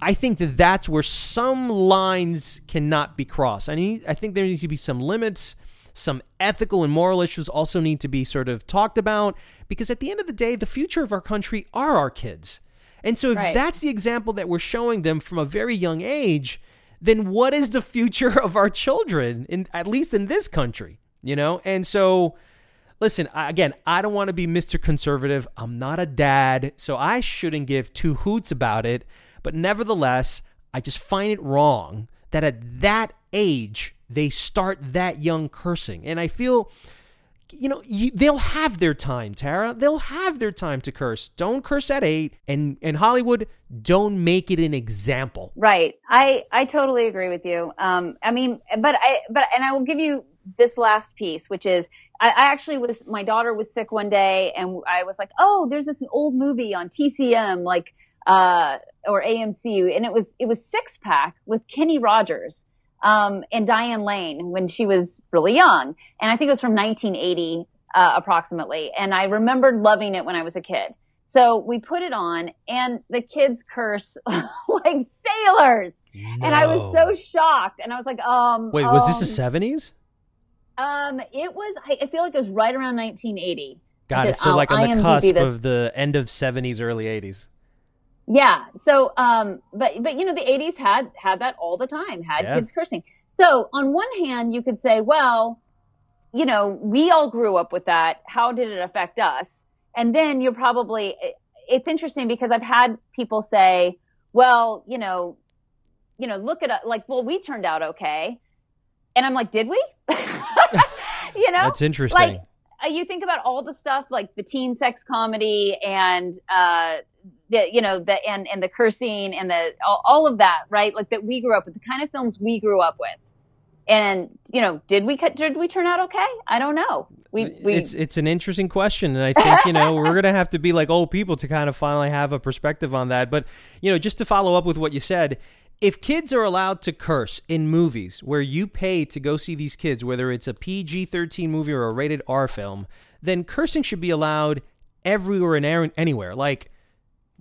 [SPEAKER 3] I think that that's where some lines cannot be crossed. I need I think there needs to be some limits. Some ethical and moral issues also need to be sort of talked about because at the end of the day, the future of our country are our kids. And so if
[SPEAKER 5] Right.
[SPEAKER 3] that's the example that we're showing them from a very young age, then what is the future of our children in at least in this country, you know? And so listen, again, I don't want to be Mr. Conservative. I'm not a dad, so I shouldn't give two hoots about it. But nevertheless, I just find it wrong that at that age they start that young cursing. And I feel, you know, you, they'll have their time, Tara. They'll have their time to curse. Don't curse at eight. And in Hollywood, don't make it an example.
[SPEAKER 5] Right. I, I totally agree with you. Um, I mean, but I, but, and I will give you this last piece, which is, I, I actually was, my daughter was sick one day and I was like, oh, there's this old movie on TCM, like, uh, or AMC, and it was, it was Six Pack with Kenny Rogers, um, and Diane Lane when she was really young. And I think it was from 1980, uh, approximately. And I remembered loving it when I was a kid. So we put it on and the kids curse like sailors. And I was so shocked. And I was like, um,
[SPEAKER 3] Wait, was this
[SPEAKER 5] um,
[SPEAKER 3] the seventies?
[SPEAKER 5] Um, it was, I, I feel like it was right around 1980.
[SPEAKER 3] Got it. So
[SPEAKER 5] I'll
[SPEAKER 3] like on the
[SPEAKER 5] IMDb
[SPEAKER 3] cusp
[SPEAKER 5] this.
[SPEAKER 3] of the end of seventies, early eighties.
[SPEAKER 5] Yeah. So, um, but, but you know, the 80s had, had that all the time, had
[SPEAKER 3] Yeah.
[SPEAKER 5] kids cursing. So on one hand, you could say, well, you know, we all grew up with that. How did it affect us? And then you're probably, it's interesting because I've had people say, well, you know, you know, look at it like, well, we turned out okay. And I'm like, did we? you know,
[SPEAKER 3] That's interesting.
[SPEAKER 5] like uh, you think about all the stuff like the teen sex comedy and uh the you know the and and the cursing and the all, all of that right like that we grew up with the kind of films we grew up with and you know did we cut did we turn out okay i don't know we we
[SPEAKER 3] it's it's an interesting question, and I think you know we're gonna have to be like old people to kind of finally have a perspective on that. But you know, just to follow up with what you said, if kids are allowed to curse in movies where you pay to go see these kids, whether it's a PG thirteen movie or a rated R film, then cursing should be allowed everywhere and er- anywhere. Like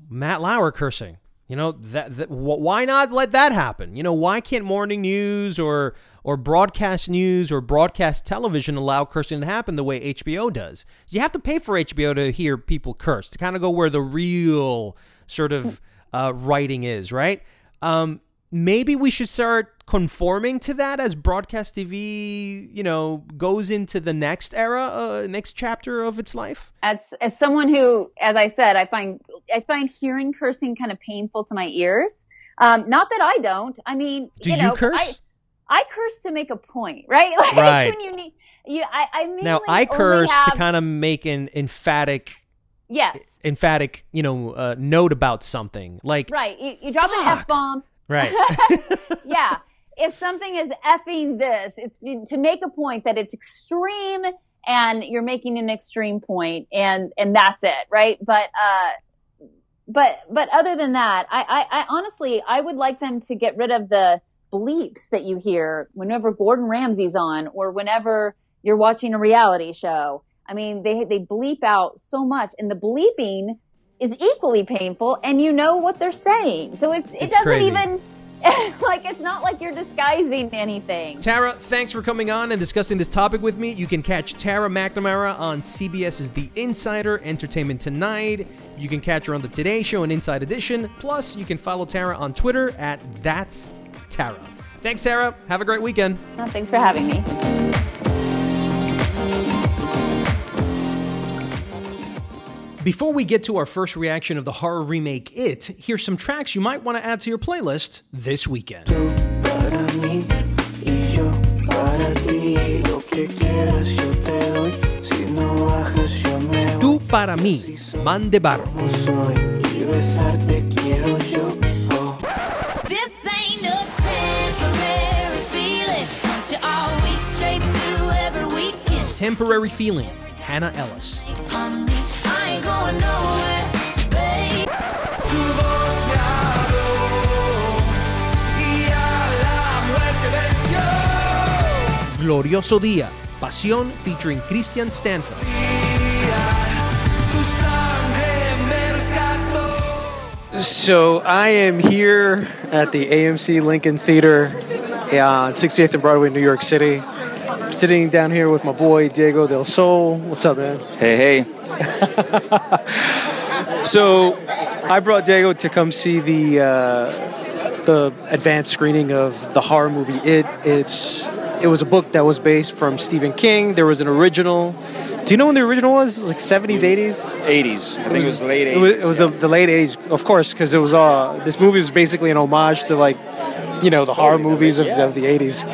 [SPEAKER 3] Matt Lauer cursing. You know that, that why not let that happen? You know why can't morning news or
[SPEAKER 7] or broadcast news or broadcast television allow cursing to happen the way HBO does. You have to pay for HBO to hear people curse to kind of go where the real sort of uh, writing is, right? Um, maybe we should start conforming to that as broadcast TV, you know, goes into the next era, uh, next chapter of its life.
[SPEAKER 5] As as someone who, as I said, I find I find hearing cursing kind of painful to my ears. Um, not that I don't. I mean,
[SPEAKER 7] Do
[SPEAKER 5] you,
[SPEAKER 7] you
[SPEAKER 5] know,
[SPEAKER 7] curse?
[SPEAKER 5] I, I curse to make a point, right? Like
[SPEAKER 7] Right.
[SPEAKER 5] when you need, you, I, I
[SPEAKER 7] now I curse to kind of make an emphatic,
[SPEAKER 5] yes,
[SPEAKER 7] emphatic, you know, uh, note about something. Like,
[SPEAKER 5] right. You, you drop an f bomb.
[SPEAKER 7] Right,
[SPEAKER 5] yeah. If something is effing this, it's to make a point that it's extreme and you're making an extreme point and and that's it, right? But uh but but other than that, I, I, I honestly I would like them to get rid of the bleeps that you hear whenever Gordon Ramsay's on or whenever you're watching a reality show. I mean, they they bleep out so much and the bleeping is equally painful and you know what they're saying. So it's it
[SPEAKER 7] It's
[SPEAKER 5] doesn't
[SPEAKER 7] crazy.
[SPEAKER 5] even like it's not like you're disguising anything.
[SPEAKER 7] Tara, thanks for coming on and discussing this topic with me. You can catch Tara McNamara on CBS's The Insider Entertainment Tonight. You can catch her on the Today Show and Inside Edition. Plus, you can follow Tara on Twitter at That's Tara. Thanks, Tara. Have a great weekend.
[SPEAKER 5] Thanks for having me.
[SPEAKER 7] Before we get to our first reaction of the horror remake It, here's some tracks you might want to add to your playlist this weekend.
[SPEAKER 8] para mí y yo para ti. Lo que quieras yo te doy. Si no bajas yo me voy.
[SPEAKER 7] Tú para mí, Man de Barro.
[SPEAKER 8] soy y besarte quiero yo.
[SPEAKER 9] This ain't no temporary feeling. Want you all week straight through every weekend.
[SPEAKER 7] Temporary Feeling, Hannah Ellis. Glorioso Día, Pasión featuring Christian Stanford.
[SPEAKER 8] Tu sangre me rescató.
[SPEAKER 3] So I am here at the AMC Lincoln Theater uh, on 68th and Broadway, New York City. I'm sitting down here with my boy Diego Del Sol. What's up, man?
[SPEAKER 10] Hey, hey.
[SPEAKER 3] So I brought Diego to come see the uh, the advanced screening of the horror movie It. It's it was a book that was based from Stephen King. There was an original. Do you know when the original was? Like 70s, 80s?
[SPEAKER 10] 80s. I think it was late 80s.
[SPEAKER 3] It was, it was the, the late 80s, of course, because it was uh, this movie was basically an homage to like, you know, the horror movies of, of the 80s.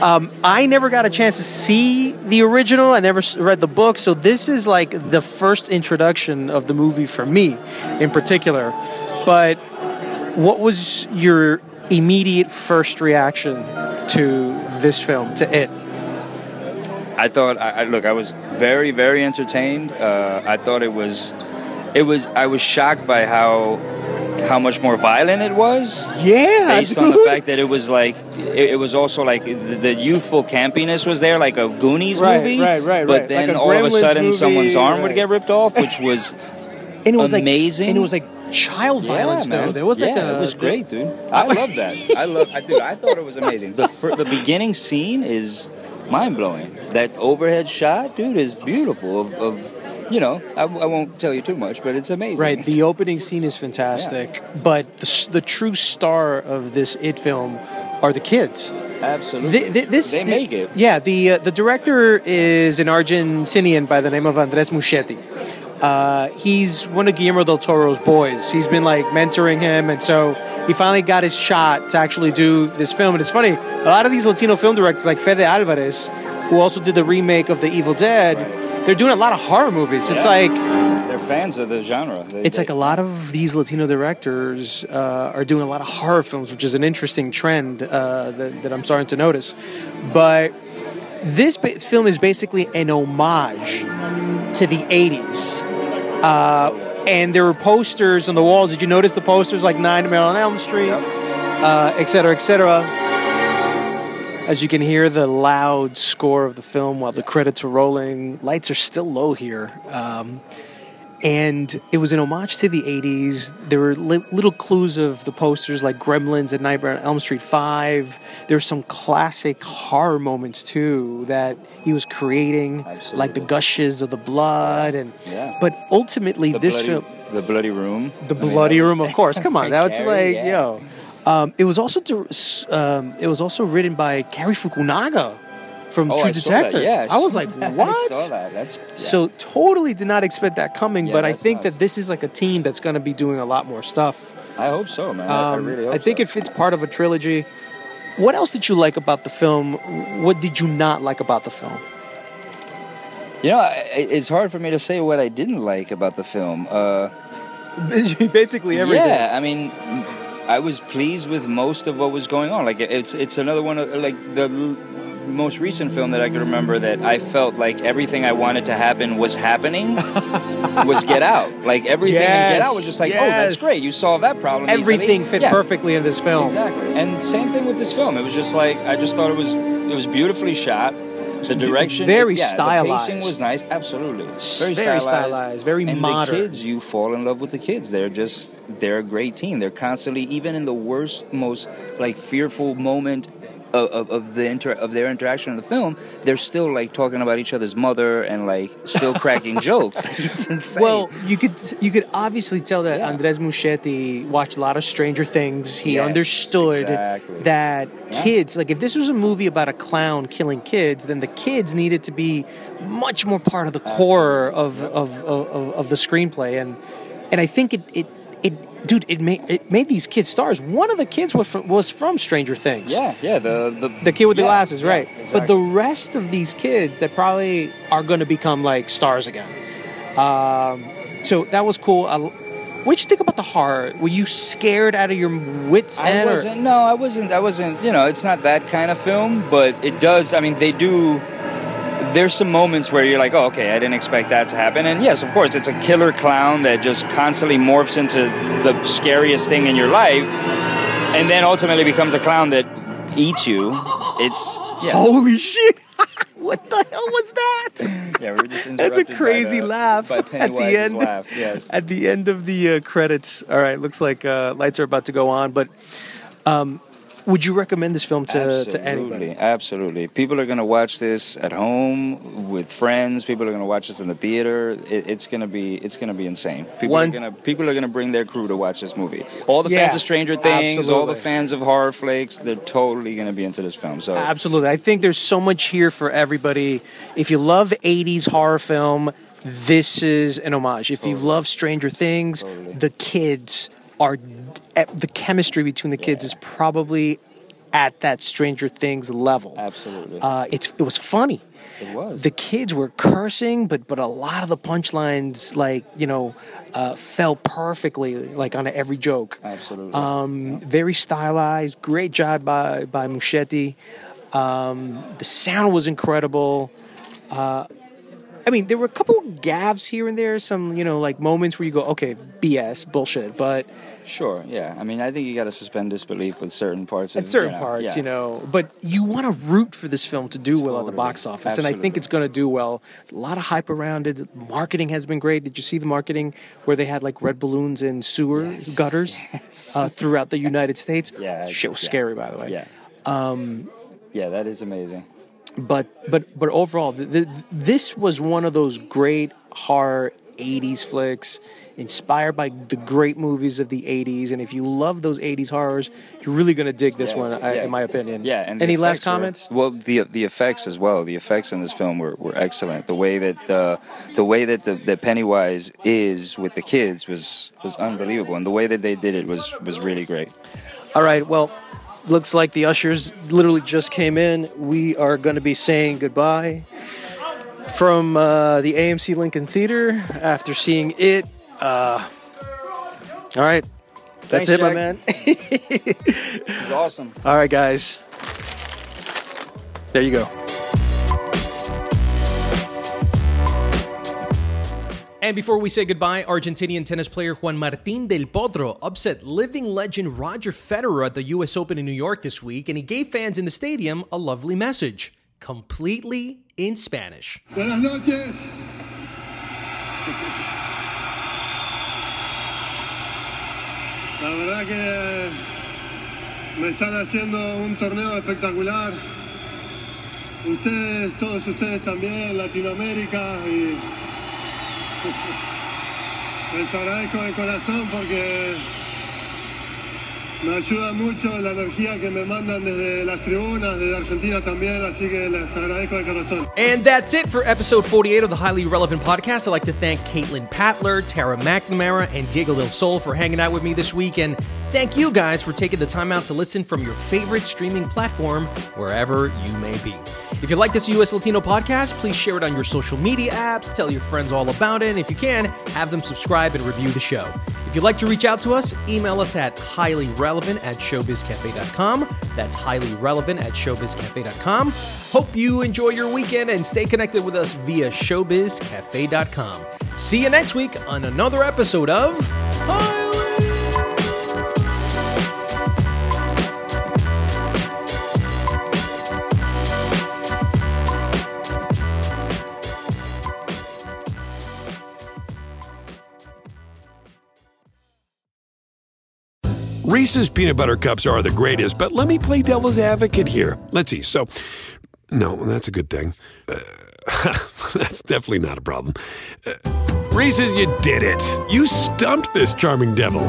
[SPEAKER 3] Um, I never got a chance to see the original. I never read the book, so this is like the first introduction of the movie for me, in particular. But what was your immediate first reaction to this film, to it?
[SPEAKER 10] I thought, I, I, look, I was very, very entertained. Uh, I thought it was, it was, I was shocked by how, how much more violent it was.
[SPEAKER 3] Yeah,
[SPEAKER 10] Based on the fact that it was like, it, it was also like the, the youthful campiness was there, like a Goonies
[SPEAKER 3] Right,
[SPEAKER 10] movie.
[SPEAKER 3] right, right,
[SPEAKER 10] But
[SPEAKER 3] right.
[SPEAKER 10] then
[SPEAKER 3] Like
[SPEAKER 10] all of a sudden,
[SPEAKER 3] movie,
[SPEAKER 10] someone's arm would get ripped off, which was
[SPEAKER 3] And it was
[SPEAKER 10] amazing.
[SPEAKER 3] like, and it was like child violence,
[SPEAKER 10] yeah,
[SPEAKER 3] though. There was like
[SPEAKER 10] yeah,
[SPEAKER 3] a,
[SPEAKER 10] it was great, dude. I love that. I love. I do. I thought it was amazing. The fir- the beginning scene is mind blowing. That overhead shot, dude, is beautiful. Of, of you know, I, I won't tell you too much, but it's amazing.
[SPEAKER 3] Right, the opening scene is fantastic, but the, the true star of this it film are the kids.
[SPEAKER 10] absolutely.
[SPEAKER 3] Th- th- this
[SPEAKER 10] they
[SPEAKER 3] the-
[SPEAKER 10] make it.
[SPEAKER 3] Yeah, the uh, the director is an Argentinian by the name of Andres Muschietti. Uh, he's one of Guillermo del Toro's boys. He's been like mentoring him, and so he finally got his shot to actually do this film. And it's funny, a lot of these Latino film directors, like Fede Alvarez, who also did the remake of The Evil Dead, they're doing a lot of horror movies. It's like
[SPEAKER 10] They're fans of the genre. They-
[SPEAKER 3] it's
[SPEAKER 10] they-
[SPEAKER 3] like a lot of these Latino directors uh, are doing a lot of horror films, which is an interesting trend uh, that, that I'm starting to notice. But this ba- film is basically an homage to the 80s. Uh, and there were posters on the walls. Did you notice the posters like Nightmare on Elm Street, uh, et cetera, et cetera? As you can hear the loud score of the film while the credits are rolling, lights are still low here. Um, and it was an homage to the 80s. There were li- little clues of the posters like Gremlins and Nightmare on Elm Street 5. There were some classic horror moments too that he was creating, like the gushes of the blood. and
[SPEAKER 10] Yeah.
[SPEAKER 3] But ultimately,
[SPEAKER 10] The
[SPEAKER 3] this
[SPEAKER 10] bloody,
[SPEAKER 3] film.
[SPEAKER 10] the bloody room.
[SPEAKER 3] The
[SPEAKER 10] I mean,
[SPEAKER 3] bloody
[SPEAKER 10] was-
[SPEAKER 3] room, of course. Come on, that was like
[SPEAKER 10] yeah.
[SPEAKER 3] yo. Um, it was also dir- um, it was also written by Cary Fukunaga from
[SPEAKER 10] Oh,
[SPEAKER 3] True
[SPEAKER 10] I.
[SPEAKER 3] Detective.
[SPEAKER 10] Yeah,
[SPEAKER 3] I was like,
[SPEAKER 10] that.
[SPEAKER 3] what?
[SPEAKER 10] I saw that. That's yeah.
[SPEAKER 3] So totally did not expect that coming,
[SPEAKER 10] Yeah,
[SPEAKER 3] but I think
[SPEAKER 10] nuts.
[SPEAKER 3] that this is like a team that's going to be doing a lot more stuff.
[SPEAKER 10] I hope so, man. I- I
[SPEAKER 3] Um,
[SPEAKER 10] really hope
[SPEAKER 3] I think
[SPEAKER 10] so.
[SPEAKER 3] it fits part of a trilogy. What else did you like about the film? What did you not like about the film?
[SPEAKER 10] You know, I- I- it's hard for me to say what I didn't like about the film. Uh,
[SPEAKER 3] Basically everything.
[SPEAKER 10] Yeah, I mean, I was pleased with most of what was going on. Like it's it's another one of like the l- most recent film that I could remember that I felt like everything I wanted to happen was happening was Get Out. Like everything in Get Out was just like, oh, that's great. You solved that problem. easily."
[SPEAKER 3] Everything fit
[SPEAKER 10] Yeah.
[SPEAKER 3] perfectly in this film.
[SPEAKER 10] Exactly. And same thing with this film. It was just like I just thought it was it was beautifully shot. The direction,
[SPEAKER 3] very
[SPEAKER 10] yeah,
[SPEAKER 3] stylized.
[SPEAKER 10] The pacing was nice, absolutely. Very,
[SPEAKER 3] Very
[SPEAKER 10] stylized,
[SPEAKER 3] stylized, very
[SPEAKER 10] and
[SPEAKER 3] modern.
[SPEAKER 10] the kids, you fall in love with the kids. They're just they're a great team. They're constantly, even in the worst, most like fearful moment of, of, of the inter of their interaction in the film, they're still like talking about each other's mother and like still cracking jokes. it's insane.
[SPEAKER 3] Well, you could you could obviously tell that Andres Muschietti watched a lot of Stranger Things. He
[SPEAKER 10] Yes,
[SPEAKER 3] understood
[SPEAKER 10] exactly.
[SPEAKER 3] that kids, like if this was a movie about a clown killing kids, then the kids needed to be much more part of the core of of, of, of, of the screenplay, and and I think it it. Dude, it made it made these kids stars. One of the kids was from, was from Stranger Things.
[SPEAKER 10] yeah, yeah. The the,
[SPEAKER 3] The kid with the
[SPEAKER 10] yeah,
[SPEAKER 3] glasses,
[SPEAKER 10] yeah,
[SPEAKER 3] right? But the rest of these kids that probably are going to become like stars again. Um, so that was cool. I, what did you think about the horror? Were you scared out of your wits
[SPEAKER 10] I wasn't. No, I wasn't. I wasn't. You know, it's not that kind of film, but it does. I mean, they do. There's some moments where you're like, oh, okay, I didn't expect that to happen. And yes, of course, it's a killer clown that just constantly morphs into the scariest thing in your life, and then ultimately becomes a clown that eats you. It's yeah.
[SPEAKER 3] Holy shit! what the hell was that?
[SPEAKER 10] Yeah, we were just
[SPEAKER 3] That's a
[SPEAKER 10] by
[SPEAKER 3] crazy
[SPEAKER 10] the-
[SPEAKER 3] laugh
[SPEAKER 10] by
[SPEAKER 3] at the end.
[SPEAKER 10] laugh, yes.
[SPEAKER 3] At the end of the uh, credits. All right, looks like uh, lights are about to go on. But um, would you recommend this film to, to anybody?
[SPEAKER 10] Absolutely, absolutely. People are going to watch this at home with friends. People are going to watch this in the theater. It, it's going to be it's going to be insane. People
[SPEAKER 3] One-
[SPEAKER 10] are going to people are going to bring their crew to watch this movie. All the
[SPEAKER 3] Yeah,
[SPEAKER 10] fans of Stranger Things, all the fans of horror flakes, they're totally going to be into this film. So
[SPEAKER 3] Absolutely. I think there's so much here for everybody. If you love 80s horror film, this is an homage. If you love Stranger Things, the kids are eh, the chemistry between the kids is probably at that Stranger Things level.
[SPEAKER 10] Absolutely.
[SPEAKER 3] Uh, it's it was funny.
[SPEAKER 10] It was.
[SPEAKER 3] The kids were cursing, but but a lot of the punchlines, like you know, uh, fell perfectly, like on every joke.
[SPEAKER 10] Absolutely.
[SPEAKER 3] Um, very stylized. Great job by by Muschietti. Um, the sound was incredible. Uh, I mean, there were a couple gaffes here and there, some you know, like moments where you go, okay, BS, bullshit. But
[SPEAKER 10] sure, yeah. I mean, I think you got to suspend disbelief with certain parts.
[SPEAKER 3] at certain
[SPEAKER 10] you know,
[SPEAKER 3] parts,
[SPEAKER 10] yeah.
[SPEAKER 3] you know. But you want to root for this film to do well at the box office, and I think it's going to do well. A lot of hype around it. Marketing has been great. Did you see the marketing where they had like red balloons in sewer gutters uh, throughout the United States?
[SPEAKER 10] Yeah,
[SPEAKER 3] shit was
[SPEAKER 10] yeah.
[SPEAKER 3] scary, by the way.
[SPEAKER 10] Yeah.
[SPEAKER 3] Um,
[SPEAKER 10] Yeah, that is amazing.
[SPEAKER 3] but but but overall, th- th- this was one of those great horror '80s flicks, inspired by the great movies of the '80s. And if you love those '80s horrors, you're really gonna dig this one, I, in my opinion.
[SPEAKER 10] Yeah. And
[SPEAKER 3] Any last
[SPEAKER 10] effects were-
[SPEAKER 3] comments?
[SPEAKER 10] well, the the effects as well. The effects in this film were, were excellent. The way that the the way that the, the Pennywise is with the kids was was unbelievable, and the way that they did it was was really great.
[SPEAKER 3] All right. Well, looks like the ushers literally just came in. We are going to be saying goodbye from uh, the AMC Lincoln Theater after seeing it. Uh, all right. That's
[SPEAKER 10] Thanks,
[SPEAKER 3] it, my man.
[SPEAKER 10] It was awesome.
[SPEAKER 3] All right, guys. There you go.
[SPEAKER 11] And before we say goodbye, Argentinian tennis player Juan Martín del Potro upset living legend Roger Federer at the US Open in New York this week, and he gave fans in the stadium a lovely message, completely in Spanish.
[SPEAKER 12] Buenas noches. La verdad que me están haciendo un torneo espectacular. Ustedes, todos ustedes también, Latinoamérica y les agradezco de corazón porque me ayuda mucho la energía que me mandan desde las tribunas, desde Argentina también, así que les agradezco de corazón.
[SPEAKER 3] And that's it for episode 48 of the Highly Relevant Podcast. I'd like to thank Caitlin Patler, Tara McNamara, and Diego Del Sol for hanging out with me this week. And thank you guys for taking the time out to listen from your favorite streaming platform, wherever you may be. If you like this US Latino podcast, please share it on your social media apps, tell your friends all about it, and if you can, have them subscribe and review the show. If you'd like to reach out to us, email us at highly.relevant at showbizcafe.com. That's highly relevant at showbizcafe.com. Hope you enjoy your weekend and stay connected with us via showbizcafe.com. See you next week on another episode of
[SPEAKER 13] Reese's peanut butter cups are the greatest, but let me play devil's advocate here. Let's see. So, no, that's a good thing. Uh, that's definitely not a problem. Uh, Reese's, you did it. You stumped this charming devil.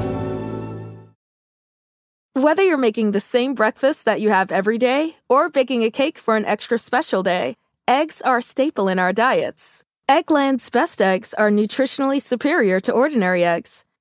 [SPEAKER 2] Whether you're making the same breakfast that you have every day or baking a cake for an extra special day, eggs are a staple in our diets. Eggland's best eggs are nutritionally superior to ordinary eggs,